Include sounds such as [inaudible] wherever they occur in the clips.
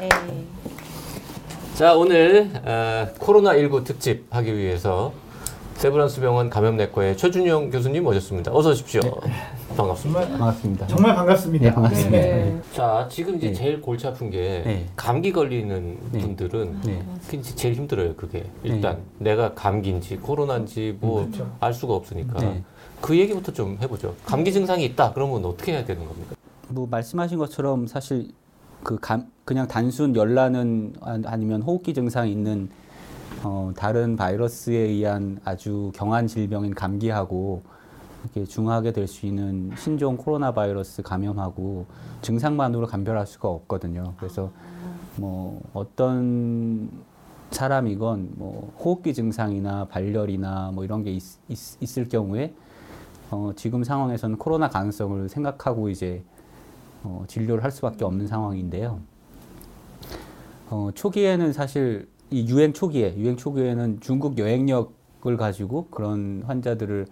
네. 자 오늘 어, 코로나19 특집 하기 위해서 세브란스 병원 감염내과의 최준영 교수님 모셨습니다. 어서 오십시오. 반갑습니다. 반갑습니다. 정말 반갑습니다. 네, 반갑습니다. 네. 자 지금 이제 네. 제일 골치 아픈 게 네. 감기 걸리는 네. 분들은 네. 이제 제일 힘들어요. 그게 일단 내가 감기인지 코로나인지 뭐 그렇죠. 알 수가 없으니까 네. 그 얘기부터 좀 해보죠. 감기 증상이 있다 그러면 어떻게 해야 되는 겁니까? 뭐 말씀하신 것처럼 사실 그 감, 그냥 단순 열나는 아- 아니면 호흡기 증상이 있는 어, 다른 바이러스에 의한 아주 경한 질병인 감기하고 이렇게 중하게 될 수 있는 신종 코로나 바이러스 감염하고 증상만으로 감별할 수가 없거든요. 그래서 뭐 어떤 사람이건 뭐 호흡기 증상이나 발열이나 뭐 이런 게 있, 있, 을 경우에 어, 지금 상황에서는 코로나 가능성을 생각하고 이제 어, 진료를 할 수밖에 없는 상황인데요. 어, 초기에는 사실 이 유행 초기에 유행 초기에는 중국 여행력을 가지고 그런 환자들을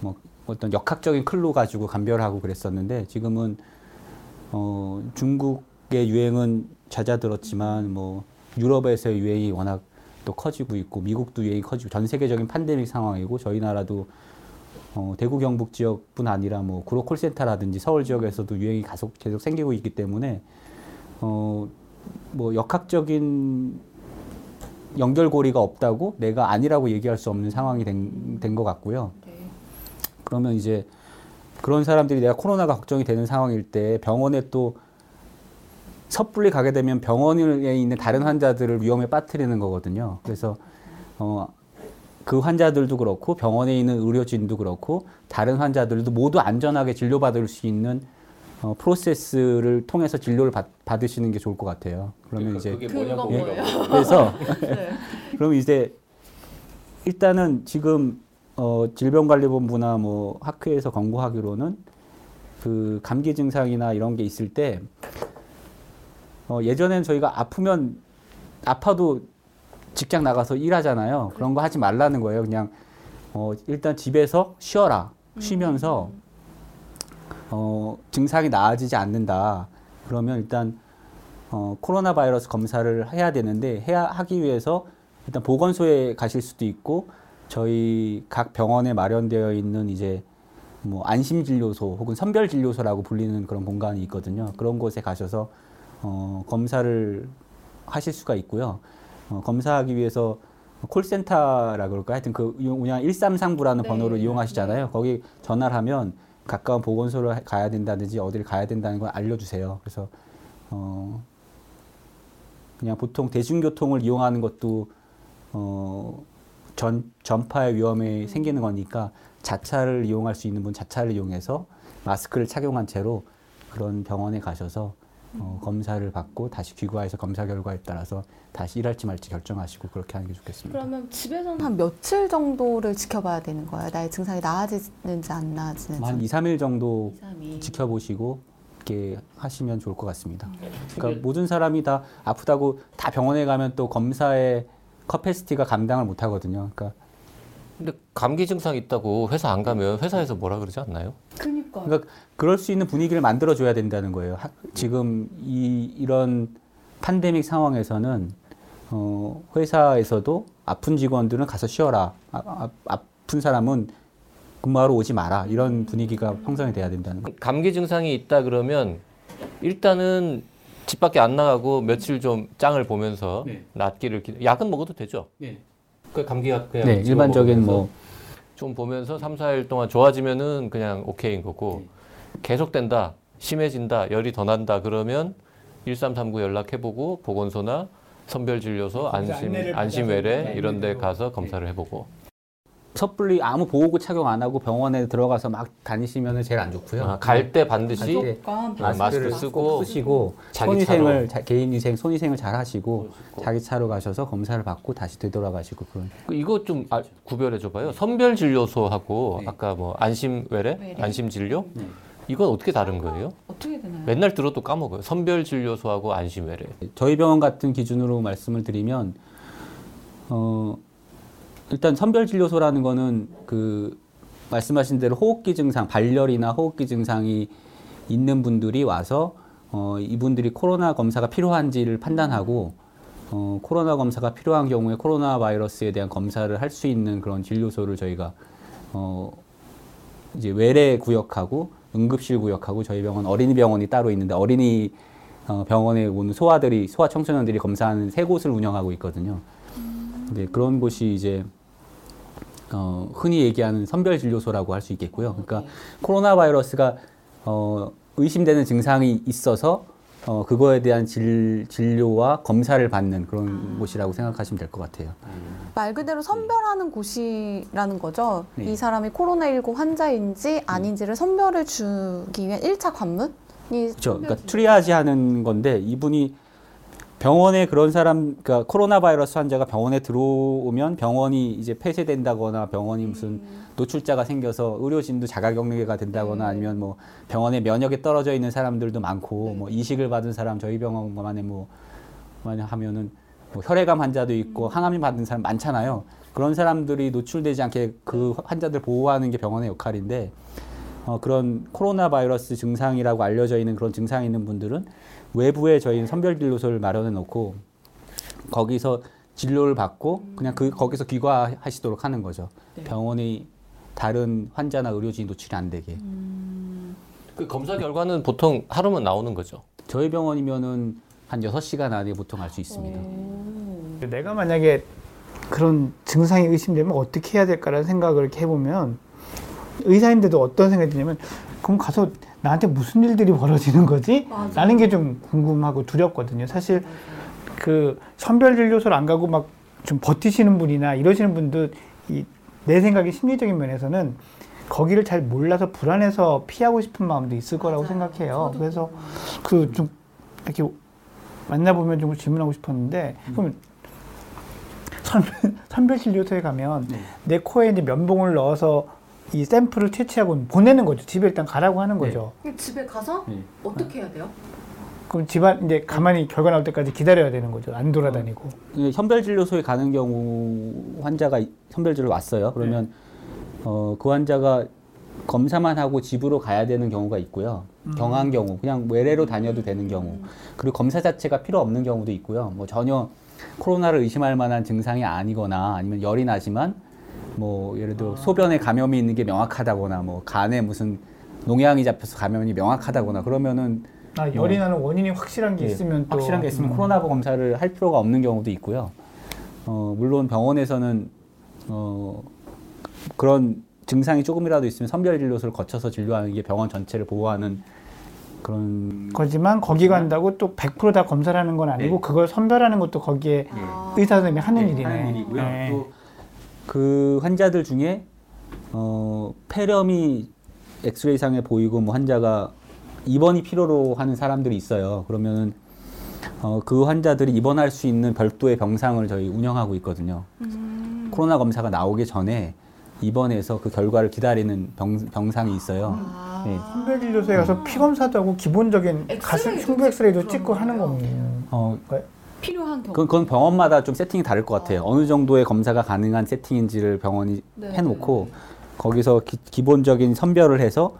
뭐 어떤 역학적인 클로 가지고 감별하고 그랬었는데 지금은 어, 중국의 유행은 잦아들었지만 뭐 유럽에서의 유행이 워낙 또 커지고 있고 미국도 유행이 커지고 전 세계적인 팬데믹 상황이고 저희 나라도 어, 대구 경북 지역뿐 아니라 뭐 구로 콜센터라든지 서울 지역에서도 유행이 계속 계속 생기고 있기 때문에 어, 뭐 역학적인 연결고리가 없다고 내가 아니라고 얘기할 수 없는 상황이 된 것 같고요. 그러면 이제 그런 사람들이 내가 코로나가 걱정이 되는 상황일 때 병원에 또 섣불리 가게 되면 병원에 있는 다른 환자들을 위험에 빠뜨리는 거거든요. 그래서 어, 그 환자들도 그렇고 병원에 있는 의료진도 그렇고 다른 환자들도 모두 안전하게 진료받을 수 있는 어, 프로세스를 통해서 진료를 받, 받으시는 게 좋을 것 같아요. 그러면 이제 그건 뭐예요? 그래서 [laughs] 네. 그럼 이제 일단은 지금 어, 질병관리본부나 뭐 학회에서 권고하기로는 그 감기 증상이나 이런 게 있을 때 어, 예전엔 저희가 아프면 아파도 직장 나가서 일하잖아요. 그런 거 하지 말라는 거예요. 그냥 어, 일단 집에서 쉬어라. 쉬면서 어, 증상이 나아지지 않는다. 그러면 일단 어, 코로나 바이러스 검사를 해야 되는데 해야 하기 위해서 일단 보건소에 가실 수도 있고 저희 각 병원에 마련되어 있는 이제 뭐 안심 진료소 혹은 선별 진료소라고 불리는 그런 공간이 있거든요. 그런 곳에 가셔서 어, 검사를 하실 수가 있고요. 어, 검사하기 위해서 콜센터라 그럴까 하여튼 그 그냥 1339라는 네. 번호를 이용하시잖아요. 거기 전화를 하면 가까운 보건소를 가야 된다든지 어디를 가야 된다는 걸 알려주세요. 그래서 어, 그냥 보통 대중교통을 이용하는 것도 어, 전, 전파의 위험이 생기는 거니까 자차를 이용할 수 있는 분 자차를 이용해서 마스크를 착용한 채로 그런 병원에 가셔서 어, 검사를 받고 다시 귀가해서 검사 결과에 따라서 다시 일할지 말지 결정하시고 그렇게 하는 게 좋겠습니다. 그러면 집에서는 한 며칠 정도를 지켜봐야 되는 거예요? 나의 증상이 나아지는지 안 나아지는지. 한 2, 3일 정도 2, 3일. 지켜보시고 이렇게 하시면 좋을 것 같습니다. 그러니까 모든 사람이 다 아프다고 다 병원에 가면 또 검사의 capacity가 감당을 못 하거든요. 그러니까 근데 감기 증상 있다고 회사 안 가면 회사에서 뭐라 그러지 않나요? 그러니까 그럴 수 있는 분위기를 만들어 줘야 된다는 거예요. 하- 지금 이 이런 팬데믹 상황에서는 어, 회사에서도 아픈 직원들은 가서 쉬어라. 아, 아, 아픈 사람은 근무하러 오지 마라. 이런 분위기가 형성이 돼야 된다는 거예요. 감기 증상이 있다 그러면 일단은 집 밖에 안 나가고 며칠 좀 짱을 보면서 네. 낫기를 기... 약은 먹어도 되죠. 그 감기약 그냥 네, 일반적인 먹으면서 뭐 좀 보면서 3, 4일 동안 좋아지면은 그냥 오케이인 거고 계속된다, 심해진다, 열이 더 난다 그러면 1339 연락해보고 보건소나 선별진료소, 안심, 안내를 안심 받아서 외래 안내를 이런 데. 가서 검사를 해보고 섣불리 아무 보호구 착용 안 하고 병원에 들어가서 막 다니시면 제일 안 좋고요. 아, 갈때 반드시 아, 마스크를 마스크 쓰고 쓰고 쓰시고 손위생을 자- 개인 위생 손위생을 잘 하시고 자기 차로 가셔서 검사를 받고 다시 되돌아가시고 그런 그 이거 좀 아, 구별해 줘봐요. 선별 진료소하고 아까 뭐 안심 외래? 안심 진료 네. 이건 어떻게 다른 거예요? 어떻게 되나요? 맨날 들어도 까먹어요. 선별 진료소하고 안심 외래. 저희 병원 같은 기준으로 말씀을 드리면 어 일단 선별 진료소라는 거는 그 말씀하신 대로 호흡기 증상 발열이나 호흡기 증상이 있는 분들이 와서 어 이분들이 코로나 검사가 필요한지를 판단하고 어 코로나 검사가 필요한 경우에 코로나 바이러스에 대한 검사를 할 수 있는 그런 진료소를 저희가 어 이제 외래 구역하고 응급실 구역하고 저희 병원 어린이 병원이 따로 있는데 어린이 어, 병원에 오는 소아들이 소아 청소년들이 검사하는 세 곳을 운영하고 있거든요. 네, 그런 곳이 이제 어, 흔히 얘기하는 선별 진료소라고 할 수 있겠고요. 그러니까 코로나 바이러스가 어, 의심되는 증상이 있어서 어, 그거에 대한 질, 진료와 검사를 받는 그런 곳이라고 생각하시면 될 것 같아요. 말 그대로 선별하는 곳이라는 거죠. 네. 이 사람이 코로나19 환자인지 아닌지를 선별해 주기 위한 1차 관문이 그렇죠. 그러니까 트리아지 하는 건데 이분이 병원에 그런 사람, 그러니까 코로나 바이러스 환자가 병원에 들어오면 병원이 이제 폐쇄된다거나 병원이 무슨 노출자가 생겨서 의료진도 자가 격리가 된다거나 아니면 뭐 병원에 면역이 떨어져 있는 사람들도 많고 뭐 이식을 받은 사람 저희 병원만에 뭐 만약 하면은 뭐 혈액암 환자도 있고 항암 받은 사람 많잖아요. 그런 사람들이 노출되지 않게 그 환자들 보호하는 게 병원의 역할인데 어, 그런 코로나 바이러스 증상이라고 알려져 있는 그런 증상이 있는 분들은 외부에 저희는 선별 진료소를 마련해 놓고 거기서 진료를 받고 그냥 그 거기서 귀가하시도록 하는 거죠. 병원이 다른 환자나 의료진이 노출이 안 되게. 그 검사 결과는 보통 하루면 나오는 거죠. 저희 병원이면은 한 6시간 안에 보통 알 수 있습니다. 내가 만약에 그런 증상이 의심되면 어떻게 해야 될까라는 생각을 이렇게 해보면 의사인데도 어떤 생각이 드냐면 그럼 가서 나한테 무슨 일들이 벌어지는 거지? 라는 게 좀 궁금하고 두렵거든요. 사실 그 선별 진료소를 안 가고 막 좀 버티시는 분이나 이러시는 분도 이 내 생각에 심리적인 면에서는 거기를 잘 몰라서 불안해서 피하고 싶은 마음도 있을 거라고 생각해요. 그래서 그 좀 이렇게 만나보면 좀 질문하고 싶었는데 그럼 선별, 선별 진료소에 가면 내 코에 이제 면봉을 넣어서 이 샘플을 채취하고 보내는 거죠. 집에 일단 가라고 하는 거죠. 집에 가서 네. 어떻게 해야 돼요? 그럼 집안 이제 가만히 결과 나올 때까지 기다려야 되는 거죠. 안 돌아다니고. 예, 선별진료소에 가는 경우 환자가 선별진료 왔어요. 그러면 어, 그 환자가 검사만 하고 집으로 가야 되는 경우가 있고요. 경한 경우, 그냥 외래로 다녀도 되는 경우, 그리고 검사 자체가 필요 없는 경우도 있고요. 뭐 전혀 코로나를 의심할 만한 증상이 아니거나 아니면 열이 나지만 뭐 예를 들어 소변에 감염이 있는 게 명확하다거나 뭐 간에 무슨 농양이 잡혀서 감염이 명확하다거나 그러면은 아, 열이 나는 원인이 확실한 게 예, 있으면 또 확실한 게 있으면 음. 코로나 검사를 할 필요가 없는 경우도 있고요. 어, 물론 병원에서는 어, 그런 증상이 조금이라도 있으면 선별 진료소를 거쳐서 진료하는 게 병원 전체를 보호하는 그런 거지만 거기 간다고 또 100%다 검사를 하는 건 아니고 그걸 선별하는 것도 거기에 의사 선생님이 하는 일이네. 하는 일이고요. 네. 또 그 환자들 중에 어, 폐렴이 엑스레이상에 보이고 뭐 환자가 입원이 필요로 하는 사람들이 있어요. 그러면은 어, 그 환자들이 입원할 수 있는 별도의 병상을 저희 운영하고 있거든요. 코로나 검사가 나오기 전에 입원해서 그 결과를 기다리는 병, 병상이 있어요. 네. 선별 진료소에 가서 피 검사도 하고 기본적인 가슴 흉부 엑스레이도 찍고 하는 거군요. 어, 필요한 경우. 그건, 그건 병원마다 좀 세팅이 다를 것 같아요. 어 느 정도의 검사가 가능한 세팅인지를 병원이 네, 해놓고 거기서 기, 본적인 선별을 해서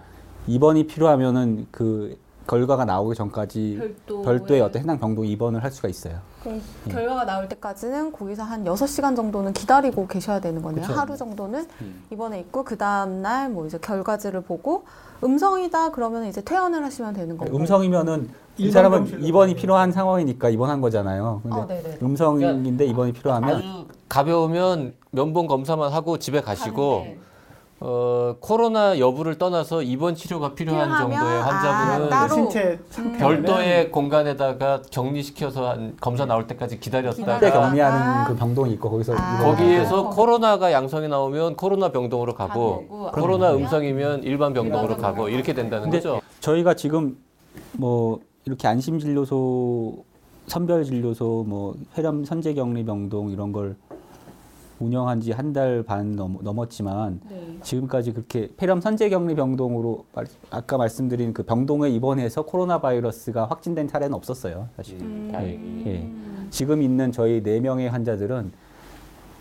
입원이 필요하면은 그 결과가 나오기 전까지 별도의- 어떤 해당 병동 입원을 할 수가 있어요. 그럼 결과가 나올 때까지는 거기서 한 6시간 정도는 기다리고 계셔야 되는 거네요. 그쵸. 하루 정도는 음. 입원해 있고 그 다음 날 뭐 이제 결과지를 보고 음성이다 그러면 이제 퇴원을 하시면 되는 거고. 음성이면은 이 사람은 입원이. 필요한 상황이니까 입원한 거잖아요. 근데 아. 음성인데 입원이 필요하면 가벼우면 면봉 검사만 하고 집에 가시고 가는데 어, 코로나 여부를 떠나서 입원 치료가 필요한 필요하면, 정도의 환자분은 아. 신체 상태 별도의 공간에다가 격리시켜서 한 검사 나올 때까지 기다렸다가. 격리하는 아. 그 병동이 있고 거기서 아. 거기에서 아. 코로나가 양성이 나오면 코로나 병동으로 가고 코로나 음성이면 일반 병동으로 일반 가고 병동으로 이렇게 된다는 거죠. 저희가 지금 뭐 이렇게 안심 진료소, 선별 진료소, 뭐 폐렴 선제 격리 병동 이런 걸 운영한 지 한 달 반 넘었지만 네. 지금까지 그렇게 폐렴 선제 격리 병동으로 말- 아까 말씀드린 그 병동에 입원해서 코로나 바이러스가 확진된 사례는 없었어요. 사실. 음, 다행히. 예. 지금 있는 저희 네 명의 환자들은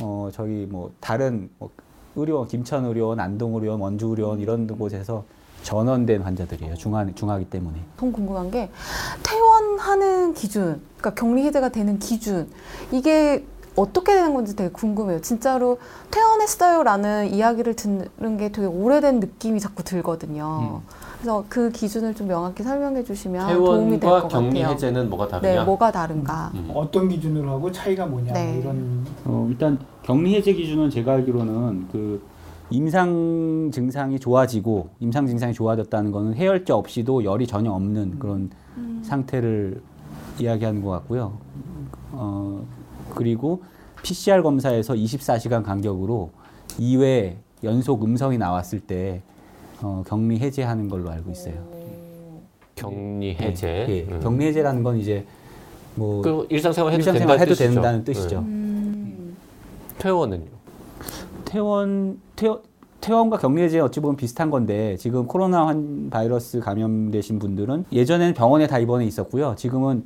어 저희 뭐 다른 뭐 의료원 김천 의료원, 안동 의료원, 원주 의료원 이런 곳에서 전원된 환자들이에요. 중하 중하기 때문에. 더 궁금한 게 퇴원하는 기준, 그러니까 격리 해제가 되는 기준 이게 어떻게 되는 건지 되게 궁금해요. 진짜로 퇴원했어요라는 이야기를 듣는 게 되게 오래된 느낌이 자꾸 들거든요. 그래서 그 기준을 좀 명확히 설명해 주시면 도움이 될 퇴원과 것 격리 같아요. 해제는 뭐가 네, 다르냐? 뭐가 다른가? 음. 어떤 기준으로 하고 차이가 뭐냐 네. 뭐 이런 어, 일단 격리 해제 기준은 제가 알기로는 그 임상 증상이 좋아지고 임상 증상이 좋아졌다는 거는 해열제 없이도 열이 전혀 없는 그런 상태를 이야기하는 것 같고요. 어, 그리고 PCR 검사에서 24시간 간격으로 2회 연속 음성이 나왔을 때 어, 격리 해제하는 걸로 알고 있어요. 격리 해제. 예, 음. 격리 해제라는 건 이제 뭐그 일상생활 해도 일상생활 된다는 해도 뜻이죠. 된다는 뜻이죠. 네. 음, 퇴원은요? 퇴원 퇴원 퇴원과 격리해제 어찌 보면 비슷한 건데 지금 코로나 환 바이러스 감염되신 분들은 예전에는 병원에 다 입원해 있었고요. 지금은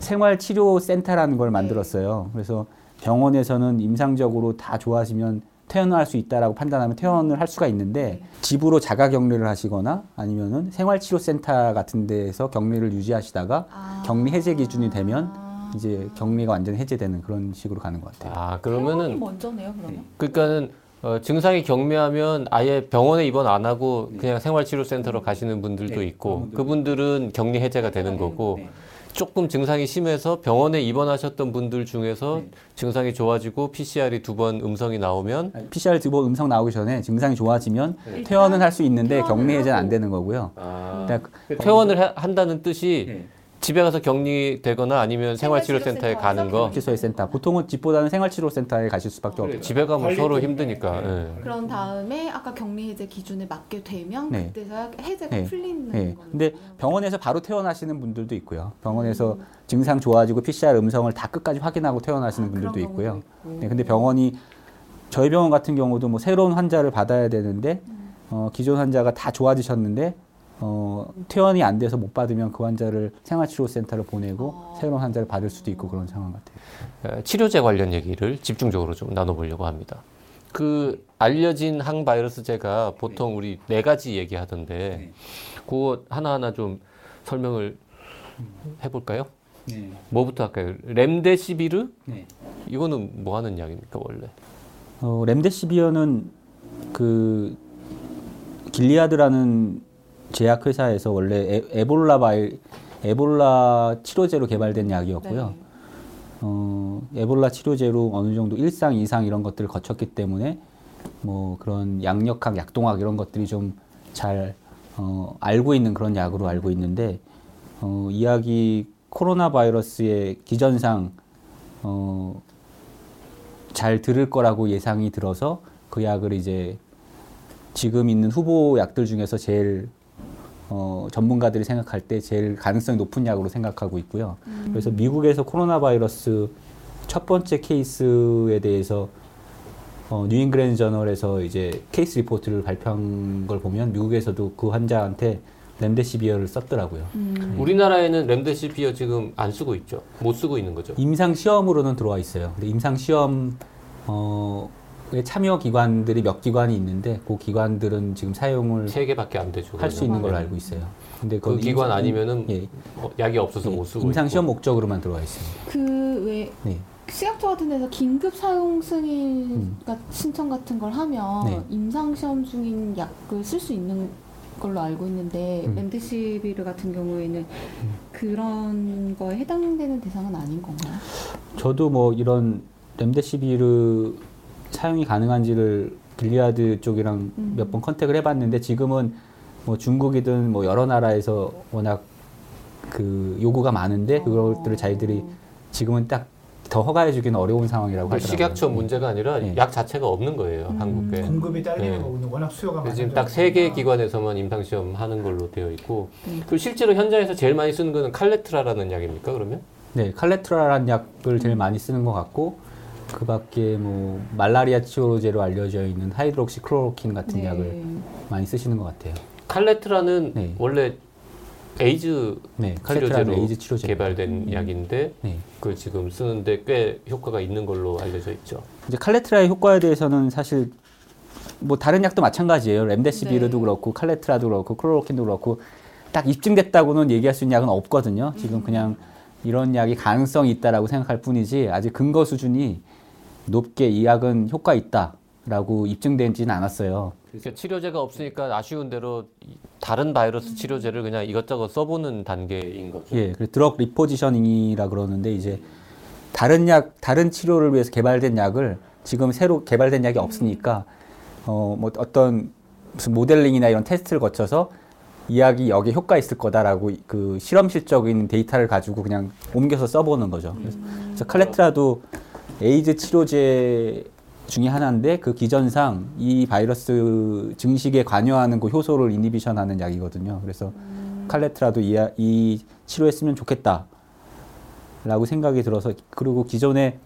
생활치료센터라는 걸 만들었어요. 그래서 병원에서는 임상적으로 다 좋아지면 퇴원을 할수 있다라고 판단하면 퇴원을 할 수가 있는데 집으로 자가 격리를 하시거나 아니면은 생활치료센터 같은 데에서 격리를 유지하시다가 아. 격리 해제 기준이 되면 이제 격리가 완전 해제되는 그런 식으로 가는 것 같아요. 아 그러면은 먼저네요, 그러면. 그러니까는 어, 증상이 경미하면 아예 병원에 입원 안 하고 그냥 생활치료센터로 가시는 분들도 네, 있고 그분들은 격리 해제가 되는 거고 네. 조금 증상이 심해서 병원에 입원하셨던 분들 중에서 증상이 좋아지고 PCR이 두 번 음성이 나오면 PCR 두 번 음성 나오기 전에 증상이 좋아지면 네. 퇴원은 할 수 있는데 격리 해제는 안. 되는 거고요. 아, 그러니까 퇴원을 하- 한다는 뜻이 네. 집에 가서 격리되거나 아니면 생활치료센터에 생활치료센터 가는 거 치료소의 센터 보통은 집보다는 생활치료센터에 가실 수밖에 없죠. 집에 가면 서로. 힘드니까 예. 그런 다음에 아까 격리 해제 기준에 맞게 되면 네. 그때서야 해제가 네. 풀리는 네. 거예요. 근데 병원에서 바로 퇴원하시는 분들도 있고요. 병원에서 증상 좋아지고 PCR 음성을 다 끝까지 확인하고 퇴원하시는 아, 분들도 있고요. 있고. 네, 근데 병원이 저희 병원 같은 경우도 뭐 새로운 환자를 받아야 되는데 어, 기존 환자가 다 좋아지셨는데 어, 퇴원이 안 돼서 못 받으면 그 환자를 생활치료센터로 보내고 어. 새로운 환자를 받을 수도 있고 그런 상황 같아요. 에, 치료제 관련 얘기를 집중적으로 좀 나눠보려고 합니다. 그 알려진 항바이러스제가 보통 우리 네 가지 얘기하던데 그거 하나하나 좀 설명을 해볼까요? 뭐부터 할까요? 렘데시비르? 이거는 뭐 하는 약입니까 원래? 어, 렘데시비어는 그 길리아드라는 제약회사에서 원래 에, 에볼라 바이 에볼라 치료제로 개발된 약이었고요. 네. 어, 에볼라 치료제로 어느 정도 1상 2상 이런 것들을 거쳤기 때문에 뭐 그런 약력학, 약동학 이런 것들이 좀잘 어, 알고 있는 그런 약으로 알고 있는데 어, 이 약이 코로나 바이러스의 기전상 어, 잘 들을 거라고 예상이 들어서 그 약을 이제 지금 있는 후보 약들 중에서 제일 어, 전문가들이 생각할 때 제일 가능성이 높은 약으로 생각하고 있고요. 그래서 미국에서 코로나 바이러스 첫 번째 케이스에 대해서 어, 뉴잉글랜드 저널에서 이제 case report를 발표한 걸 보면 미국에서도 그 환자한테 렘데시비어를 썼더라고요. 우리나라에는 렘데시비어 지금 안 쓰고 있죠? 못 쓰고 있는 거죠? 임상 시험으로는 들어와 있어요. 근데 임상 시험 어, 에 참여 기관들이 몇 기관이 있는데 그 기관들은 지금 사용을 세 개밖에 안 되죠. 할 수. 있는 걸로 알고 있어요. 근데 그 기관 임상- 아니면은 예, 어, 약이 없어서 못 쓰고 임상. 시험 목적으로만 들어와 있습니다. 그왜 네. 식약처 같은 데서 긴급 사용 승인 음. 가- 신청 같은 걸 하면 네. 임상 시험 중인 약을 쓸 수 있는 걸로 알고 있는데 음. 렘데시비르 같은 경우에는 그런 거에 해당되는 대상은 아닌 건가요? 저도 뭐 이런 렘데시비르 사용이 가능한지를 길리아드 쪽이랑 음. 몇번 컨택을 해봤는데 지금은 뭐 중국이든 뭐 여러 나라에서 워낙 그 요구가 많은데 그것들을 자기들이 지금은 딱 더 허가해주기는 어려운 상황이라고 하더라고요. 식약처 문제가 아니라 네. 약 자체가 없는 거예요 음. 한국에. 공급이 딸리는 네. 거군요. 워낙 수요가 많아서. 지금 딱 세 개 기관에서만 임상 시험 하는 걸로 되어 있고 네. 그 실제로 현장에서 제일 많이 쓰는 거는 칼레트라라는 약입니까 그러면? 네, 칼레트라라는 약을 제일 많이 쓰는 것 같고 그 밖에 뭐 말라리아 치료제로 알려져 있는 하이드록시 클로로킨 같은 네. 약을 많이 쓰시는 것 같아요. 칼레트라는 네. 원래 에이즈 네, 칼레트라는 치료제로 에이즈 치료제 개발된 약인데 네. 그 지금 쓰는데 꽤 효과가 있는 걸로 알려져 있죠. 이제 칼레트라의 효과에 대해서는 사실 뭐 다른 약도 마찬가지예요. 렘데시비르도 네. 그렇고 칼레트라도 그렇고 클로로킨도 그렇고 딱 입증됐다고는 얘기할 수 있는 약은 없거든요. 지금 그냥 이런 약이 가능성이 있다라고 생각할 뿐이지 아직 근거 수준이 높게 이 약은 효과 있다라고 입증되지는 않았어요. 그러니까 치료제가 없으니까 아쉬운 대로 이- 다른 바이러스 치료제를 그냥 이것저것 써보는 단계인 거죠. 예, 그 드럭 리포지셔닝이라 그러는데 이제 다른 약, 다른 치료를 위해서 개발된 약을 지금 새로 개발된 약이 없으니까 어, 뭐 어떤 무슨 모델링이나 이런 테스트를 거쳐서 이 약이 여기 효과 있을 거다라고 그 실험실적인 데이터를 가지고 그냥 옮겨서 써보는 거죠. 그래서, 그래서 칼레트라도 에이즈 치료제 중에 하나인데 그 기전상 이 바이러스 증식에 관여하는 그 효소를 inhibition하는 약이거든요. 그래서 칼레트라도 이, 야- 이 치료했으면 좋겠다라고 생각이 들어서 그리고 기존에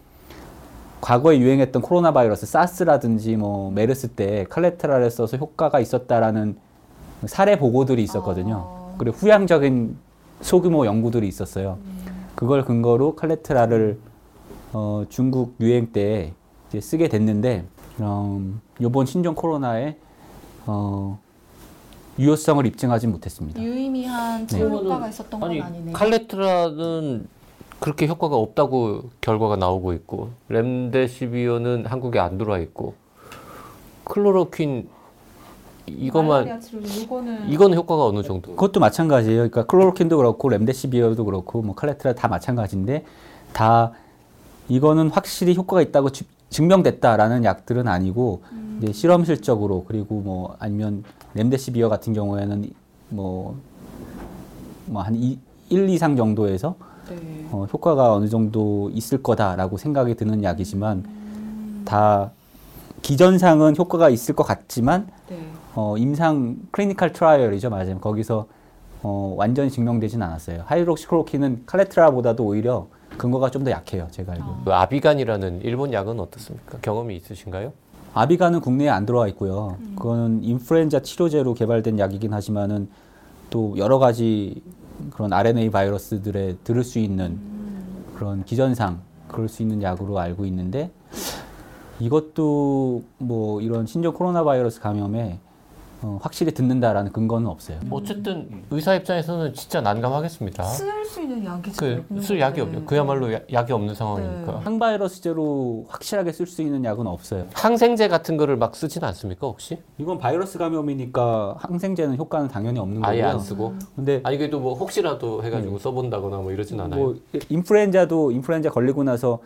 과거에 유행했던 코로나 바이러스 사스라든지 뭐 메르스 때 칼레트라를 써서 효과가 있었다라는 사례 보고들이 있었거든요. 어. 그리고 후향적인 소규모 연구들이 있었어요. 그걸 근거로 칼레트라를 어, 중국 유행 때 이제 쓰게 됐는데 음, 이번 신종 코로나에 어, 유효성을 입증하지 못했습니다. 유의미한 네. 효과가 있었던 건 아니 아니네요. 칼레트라는 그렇게 효과가 없다고 결과가 나오고 있고 렘데시비어는 한국에 안 들어와 있고 클로로퀸 치료 이거는 이거는 효과가 어느 정도? 그것도 마찬가지예요. 그러니까 클로로킨도 그렇고 렘데시비어도 그렇고 뭐 칼레트라 다 마찬가지인데 다 이거는 확실히 효과가 있다고 지- 증명됐다라는 약들은 아니고 이제 실험실적으로 그리고 뭐 아니면 렘데시비어 같은 경우에는 뭐 뭐한 1, 2상 정도에서 네. 어, 효과가 어느 정도 있을 거다라고 생각이 드는 약이지만 다 기전상은 효과가 있을 것 같지만 네. 어, 임상 clinical trial이죠, 맞아요. 거기서 어, 완전히 증명되진 않았어요. 하이드록시클로킨은 칼레트라보다도 오히려 근거가 좀 더 약해요, 제가 알기로. 그 아비간이라는 일본 약은 어떻습니까? 경험이 있으신가요? 아비가는 국내에 안 들어와 있고요. 그거는 인플루엔자 치료제로 개발된 약이긴 하지만은 또 여러 가지 그런 RNA 바이러스들에 들을 수 있는 그런 기전상 그럴 수 있는 약으로 알고 있는데 이것도 뭐 이런 신종 코로나 바이러스 감염에 어, 확실히 듣는다라는 근거는 없어요. 어쨌든 의사 입장에서는 진짜 난감하겠습니다. 쓸 수 있는 약이 그 없는 쓸 약이. 없죠. 그야말로 야- 약이 없는 상황이니까. 네. 항바이러스제로 확실하게 쓸 수 있는 약은 없어요. 항생제 같은 거를 막 쓰진 않습니까 혹시? 이건 바이러스 감염이니까 항생제는 효과는 당연히 없는 거고요. 아예 안 쓰고? 근데 아니 그래도 뭐 혹시라도 해가지고 써본다거나 뭐 이러진 않아요. 뭐 인플루엔자도 인플루엔자 걸리고 나서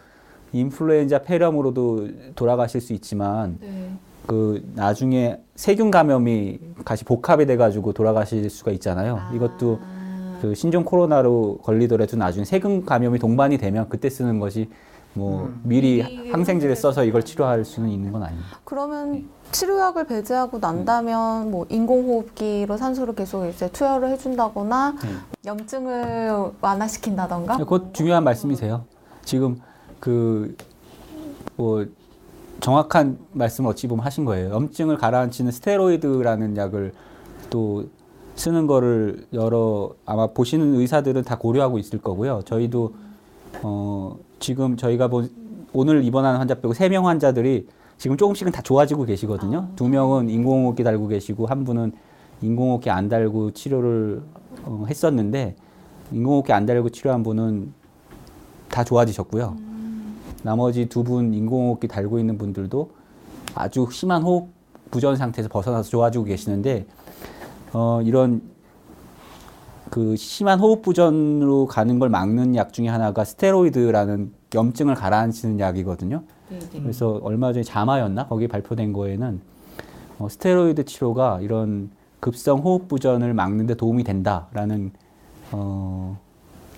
인플루엔자 폐렴으로도 돌아가실 수 있지만 네. 그 나중에 세균 감염이 다시 복합이 돼가지고 돌아가실 수가 있잖아요. 아. 이것도 그 신종 코로나로 걸리더라도 나중에 세균 감염이 동반이 되면 그때 쓰는 것이 뭐 음. 미리 항생제를 써서 이걸 치료할 수는 있는 건 아닙니다. 그러면 치료약을 배제하고 난다면 뭐 인공호흡기로 산소를 계속 이제 투여를 해준다거나 네. 염증을 완화시킨다던가 그것 중요한 말씀이세요. 지금 그뭐 정확한 말씀을 어찌 보면 하신 거예요. 염증을 가라앉히는 스테로이드라는 약을 또 쓰는 거를 여러 아마 보시는 의사들은 다 고려하고 있을 거고요. 저희도 어 지금 저희가 본 오늘 입원하는 환자 빼고 세 명 환자들이 지금 조금씩은 다 좋아지고 계시거든요. 두 명은 인공호흡기 달고 계시고 한 분은 인공호흡기 안 달고 치료를 어, 했었는데 인공호흡기 안 달고 치료한 분은 다 좋아지셨고요. 나머지 두 분 인공호흡기 달고 있는 분들도 아주 심한 호흡 부전 상태에서 벗어나서 좋아지고 계시는데 어, 이런 그 심한 호흡 부전으로 가는 걸 막는 약 중에 하나가 스테로이드라는 염증을 가라앉히는 약이거든요. 네, 네. 그래서 얼마 전에 자마였나 거기에 발표된 거에는 어, 스테로이드 치료가 이런 급성 호흡 부전을 막는데 도움이 된다라는 어,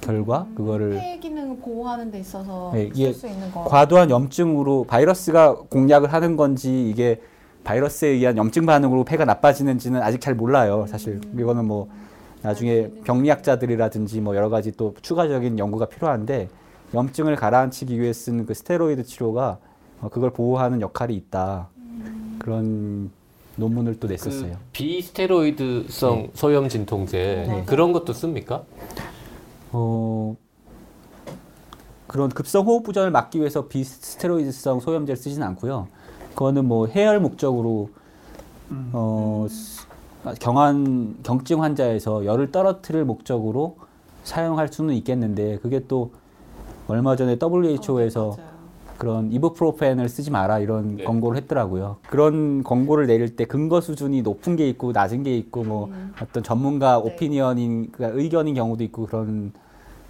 결과 그거를 폐 기능을 보호하는 데 있어서 네, 이게 쓸 수 있는 거. 과도한 염증으로 바이러스가 공략을 하는 건지 이게 바이러스에 의한 염증 반응으로 폐가 나빠지는지는 아직 잘 몰라요. 사실 이거는 뭐 나중에 병리학자들이라든지 뭐 여러 가지 또 추가적인 연구가 필요한데 염증을 가라앉히기 위해 쓰는 그 스테로이드 치료가 어, 그걸 보호하는 역할이 있다. 그런 논문을 또 냈었어요. 그 비스테로이드성 소염 진통제 네. 그런 것도 씁니까? 어, 그런 급성 호흡 부전을 막기 위해서 비스테로이드성 소염제를 쓰지는 않고요. 그거는 뭐 해열 목적으로 어, 스- 경한 경증 환자에서 열을 떨어뜨릴 목적으로 사용할 수는 있겠는데 그게 또 얼마 전에 WHO에서 맞아요. 그런 이부프로펜을 쓰지 마라 이런 네. 권고를 했더라고요. 그런 권고를 내릴 때 근거 수준이 높은 게 있고 낮은 게 있고 뭐 음. 어떤 전문가 네. 오피니언인 그 의견인 경우도 있고 그런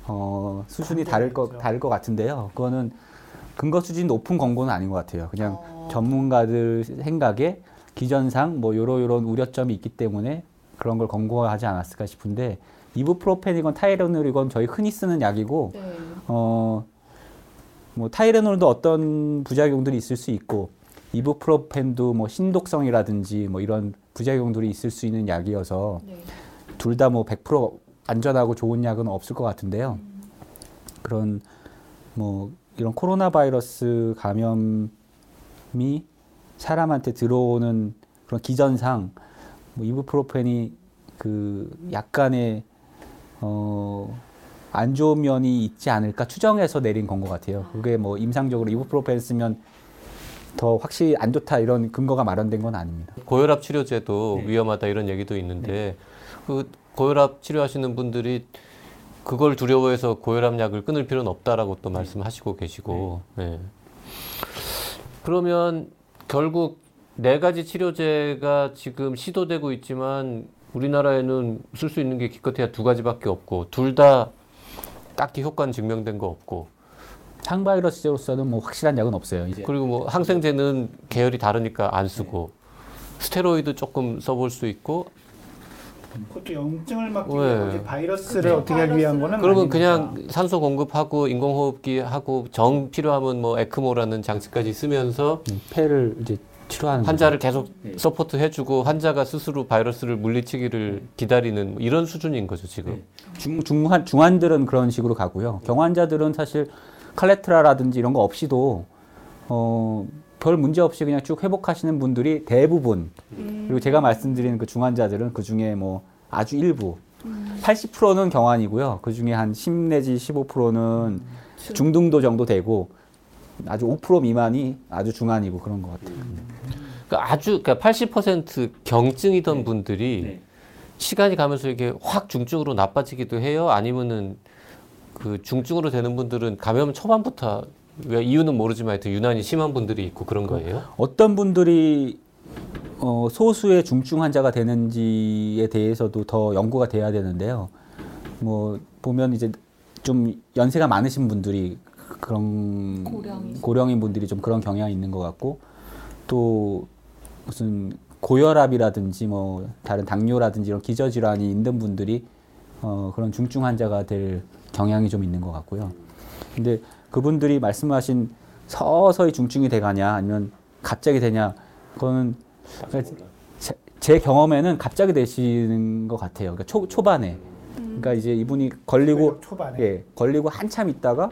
어, 수준이 다를 것 있죠. 다를 것 같은데요. 그거는 근거 수준이 높은 권고는 아닌 것 같아요. 그냥 어. 전문가들 생각에 기전상 뭐 요러 요런 우려점이 있기 때문에 그런 걸 권고하지 않았을까 싶은데 이부프로펜이건 타이레놀이건 저희 흔히 쓰는 약이고 네. 어, 뭐 타이레놀도 어떤 부작용들이 있을 수 있고 이부프로펜도 뭐 신독성이라든지 뭐 이런 부작용들이 있을 수 있는 약이어서 네. 둘다 뭐 100% 안전하고 좋은 약은 없을 것 같은데요. 그런 뭐 이런 코로나 바이러스 감염이 사람한테 들어오는 그런 기전상 뭐 이부프로펜이 그 약간의 어, 안 좋은 면이 있지 않을까 추정해서 내린 건 것 같아요. 그게 뭐 임상적으로 이부프로펜 쓰면 더 확실히 안 좋다 이런 근거가 마련된 건 아닙니다. 고혈압 치료제도 네. 위험하다 이런 얘기도 있는데 그 고혈압 치료하시는 분들이 그걸 두려워해서 고혈압 약을 끊을 필요는 없다라고 또 말씀하시고 계시고 네. 그러면 결국 네 가지 치료제가 지금 시도되고 있지만 우리나라에는 쓸 수 있는 게 기껏해야 두 가지밖에 없고 둘 다 딱히 효과는 증명된 거 없고 항바이러스제로서는 뭐 확실한 약은 없어요. 이제 그리고 뭐 항생제는 계열이 다르니까 안 쓰고 스테로이드 조금 써볼 수 있고 그것도 염증을 막기 네. 위해 이제 바이러스를 어떻게 하기 위한 거는 그러면. 그냥 산소 공급하고 인공호흡기 하고 정 필요하면 뭐 에크모라는 장치까지 쓰면서 음, 폐를 이제 치료하는 환자를 계속 support 해주고 환자가 스스로 바이러스를 물리치기를 기다리는 뭐 이런 수준인 거죠 지금. 중, 중환, 중환들은 그런 식으로 가고요. 경환자들은 사실 칼레트라라든지 이런 거 없이도 어, 별 문제 없이 그냥 쭉 회복하시는 분들이 대부분. 그리고 제가 말씀드린 그 중환자들은 그 중에 뭐 아주 일부. 80%는 경환이고요. 그 중에 한 10 내지 15%는 중등도 정도 되고 아주 5% 미만이 아주 중환이고 그런 것 같아요. 그러니까 아주 그러니까 80% 경증이던 분들이 시간이 가면서 이게 확 중증으로 나빠지기도 해요. 아니면은 그 중증으로 되는 분들은 감염 초반부터 왜 이유는 모르지만 하여튼 유난히 심한 분들이 있고 그런 거예요. 어떤 분들이 어, 소수의 중증 환자가 되는지에 대해서도 더 연구가 돼야 되는데요. 뭐 보면 이제 좀 연세가 많으신 분들이 그런 고령이신. 고령인 분들이 좀 그런 경향이 있는 것 같고 또 무슨 고혈압이라든지 뭐 다른 당뇨라든지 이런 기저 질환이 있는 분들이 어, 그런 중증 환자가 될 경향이 좀 있는 것 같고요. 근데 그분들이 말씀하신 서서히 중증이 돼가냐 아니면 갑자기 되냐 그거는 제, 제 경험에는 갑자기 되시는 것 같아요. 그러니까 초, 초반에. 그러니까 이제 이분이 걸리고 초반에 예, 걸리고 한참 있다가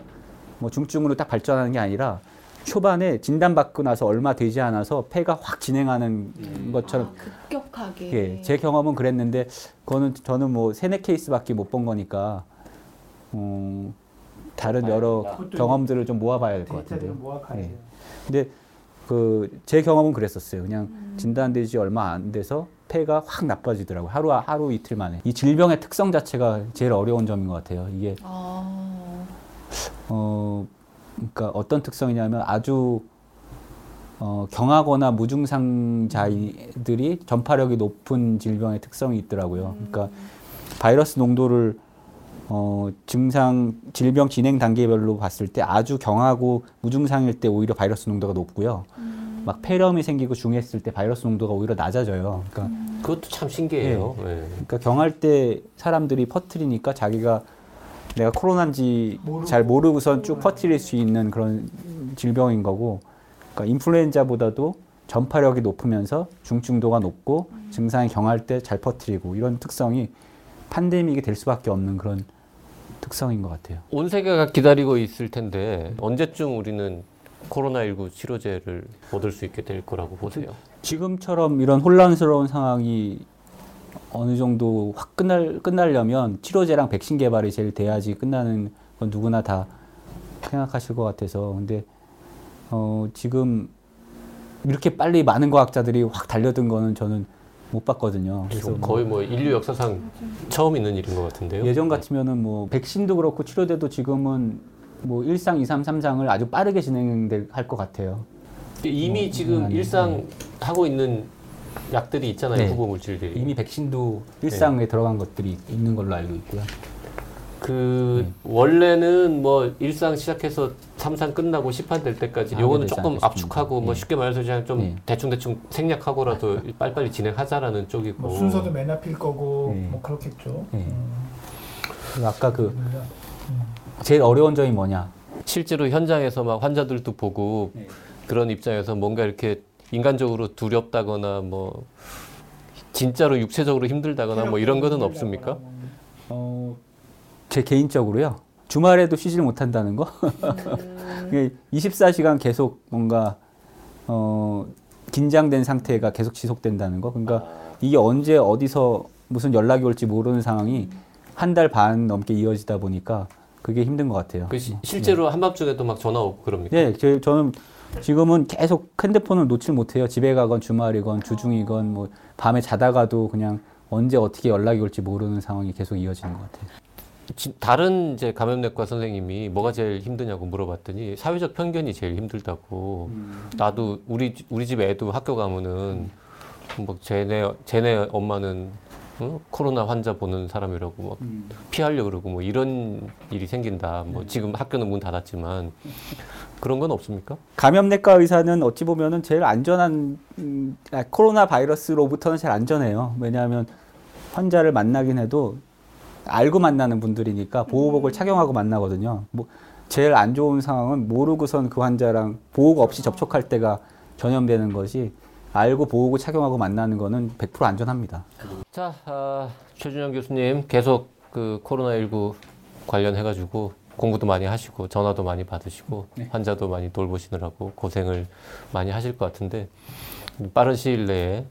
뭐 중증으로 딱 발전하는 게 아니라 초반에 진단받고 나서 얼마 되지 않아서 폐가 확 진행하는 것처럼 아, 급격하게. 예, 제 경험은 그랬는데 그거는 저는 뭐 세네 케이스밖에 못 본 거니까 음, 다른 여러 그것도 경험들을 좀 모아봐야 될 것 같은데요. 예. 근데 그 제 경험은 그랬었어요. 그냥 진단되지 얼마 안 돼서 폐가 확 나빠지더라고요. 하루 하루 이틀 만에. 이 질병의 특성 자체가 제일 어려운 점인 것 같아요. 이게 아, 어 그러니까 어떤 특성이냐면 아주 어, 경하거나 무증상자들이 전파력이 높은 질병의 특성이 있더라고요. 그러니까 바이러스 농도를 어, 증상 질병 진행 단계별로 봤을 때 아주 경하고 무증상일 때 오히려 바이러스 농도가 높고요. 막 폐렴이 생기고 중했을 때 바이러스 농도가 오히려 낮아져요. 그러니까 그것도 참 신기해요. 예. 그러니까 경할 때 사람들이 퍼뜨리니까 자기가 내가 코로나인지 잘 모르고선 쭉 퍼뜨릴 수 있는 그런 질병인 거고, 그러니까 인플루엔자보다도 전파력이 높으면서 중증도가 높고 증상이 경할 때 잘 퍼뜨리고 이런 특성이 판데믹이 될 수밖에 없는 그런 특성인 것 같아요. 온 세계가 기다리고 있을 텐데 언제쯤 우리는 코로나19 치료제를 얻을 수 있게 될 거라고 보세요? 지금처럼 이런 혼란스러운 상황이 어느 정도 확 끝날, 끝나려면 치료제랑 백신 개발이 제일 돼야지 끝나는 건 누구나 다 생각하실 것 같아서. 근데, 어, 지금 이렇게 빨리 많은 과학자들이 확 달려든 거는 저는 못 봤거든요. 그래서 지금 뭐 거의 뭐 인류 역사상 처음 있는 일인 것 같은데요. 예전 같으면은 뭐 백신도 그렇고 치료제도 지금은 뭐 1상, 2, 3, 3상을 아주 빠르게 진행될 것 같아요. 이미 뭐, 지금 아니, 일상 하고 있는 약들이 있잖아요. 네. 후보 물질들이. 이미 백신도 일상에 들어간 것들이 있는 걸로 알고 있고요. 그 네. 원래는 뭐 일상 시작해서 삼상 끝나고 시판 될 때까지 하게 요거는 되지 조금? 압축하고 뭐 네. 쉽게 말해서 그냥 좀 네. 대충 대충 생략하고라도 빨리빨리 진행하자라는 쪽이고. 뭐 순서도 맨 앞일 거고 네. 뭐 그렇겠죠. 네. 음. 아까 그 그렇습니다. 제일 어려운 점이 뭐냐? 실제로 현장에서 막 환자들도 보고 네. 그런 입장에서 뭔가 이렇게 인간적으로 두렵다거나 뭐 진짜로 육체적으로 힘들다거나 뭐 이런 거는 없습니까? 어, 제 개인적으로요. 주말에도 쉬질 못한다는 거. [laughs] 이게 24시간 계속 뭔가 어, 긴장된 상태가 계속 지속된다는 거. 그러니까 이게 언제 어디서 무슨 연락이 올지 모르는 상황이 한 달 반 넘게 이어지다 보니까 그게 힘든 것 같아요. 그 시- 실제로 한밤중에도 막 전화 오고 그럽니까? 네, 제, 저는 지금은 계속 핸드폰을 놓질 못해요. 집에 가건 주말이건 주중이건 뭐 밤에 자다가도 그냥 언제 어떻게 연락이 올지 모르는 상황이 계속 이어지는 것 같아요. 지- 다른 이제 감염내과 선생님이 뭐가 제일 힘드냐고 물어봤더니 사회적 편견이 제일 힘들다고. 나도 우리 집- 우리 집 애도 학교 가면은 뭐 쟤네 쟤네 엄마는 어? 코로나 환자 보는 사람이라고 막 피하려 그러고 뭐 이런 일이 생긴다. 뭐 지금 학교는 문 닫았지만 [laughs] 그런 건 없습니까? 감염내과 의사는 어찌 보면은 제일 안전한 음, 아, 코로나 바이러스로부터는 제일 안전해요. 왜냐하면 환자를 만나긴 해도 알고 만나는 분들이니까 보호복을 착용하고 만나거든요. 뭐 제일 안 좋은 상황은 모르고선 그 환자랑 보호가 없이 접촉할 때가 전염되는 것이 알고 보호구 착용하고 만나는 거는 100% 안전합니다. 자, 아, 최준영 교수님 계속 그 코로나19 관련해가지고 공부도 많이 하시고 전화도 많이 받으시고 환자도 많이 돌보시느라고 고생을 많이 하실 것 같은데 빠른 시일 내에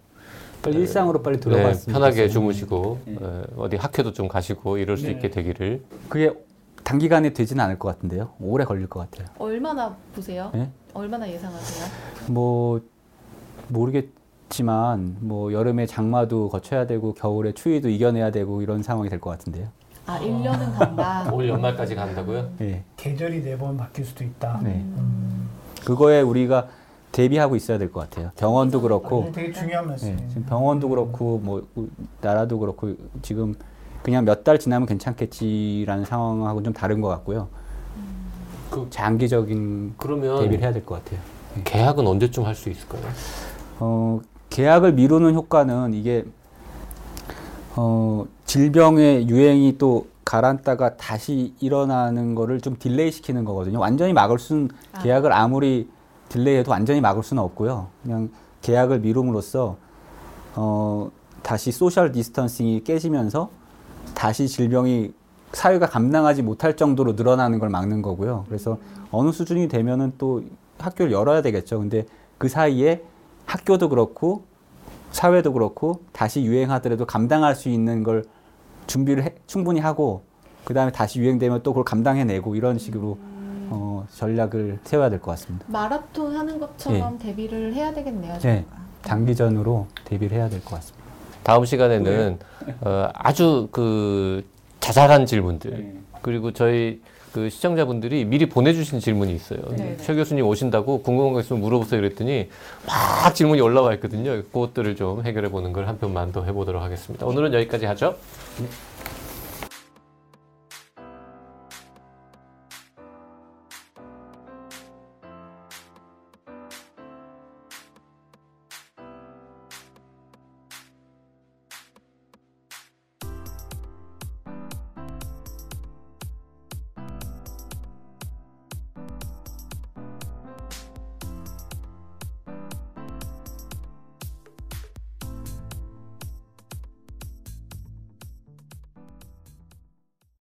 빨리 일상으로 빨리 네, 들어갔으면 편하게. 주무시고 네. 어, 어디 학회도 좀 가시고 이럴 수 있게 되기를 그게 단기간에 되지는 않을 것 같은데요. 오래 걸릴 것 같아요. 얼마나 보세요? 네? 얼마나 예상하세요? 뭐 모르겠지만 뭐 여름에 장마도 거쳐야 되고 겨울에 추위도 이겨내야 되고 이런 상황이 될 것 같은데요. 아, 1년은 간다. [laughs] 올 연말까지 간다고요? 예. 계절이 네 번 바뀔 수도 있다. 네. 음. 그거에 우리가 대비하고 있어야 될 것 같아요. 병원도 그렇고 네, 되게 중요한 예, 말씀이에요. 지금 병원도 그렇고 뭐 우- 나라도 그렇고 지금 그냥 몇 달 지나면 괜찮겠지라는 상황하고 좀 다른 것 같고요. 그- 장기적인 그러면 대비를 해야 될 것 같아요. 개학은 언제쯤 할 수 있을까요? 어, 개학을 미루는 효과는 이게 어, 질병의 유행이 또 가라앉다가 다시 일어나는 거를 좀 delay 시키는 거거든요. 완전히 막을 수는 아. 개학을 아무리 delay해도 완전히 막을 수는 없고요. 그냥 개학을 미룸으로써 어, 다시 social distancing이 깨지면서 다시 질병이 사회가 감당하지 못할 정도로 늘어나는 걸 막는 거고요. 그래서 어느 수준이 되면은 또 학교를 열어야 되겠죠. 근데 그 사이에 학교도 그렇고 사회도 그렇고 다시 유행하더라도 감당할 수 있는 걸 준비를 해- 충분히 하고 그 다음에 다시 유행되면 또 그걸 감당해내고 이런 식으로 어, 전략을 세워야 될 것 같습니다. 마라톤 하는 것처럼 대비를 해야 되겠네요. 네. 장기전으로 대비를 해야 될 것 같습니다. 다음 시간에는 어, 아주 그 자잘한 질문들 네. 그리고 저희 그 시청자분들이 미리 보내주신 질문이 있어요. 네. 최 교수님 오신다고 궁금한 거 있으면 물어보세요 그랬더니 막 질문이 올라와 있거든요. 그것들을 좀 해결해 보는 걸 한 편만 더 해보도록 하겠습니다. 오늘은 여기까지 하죠.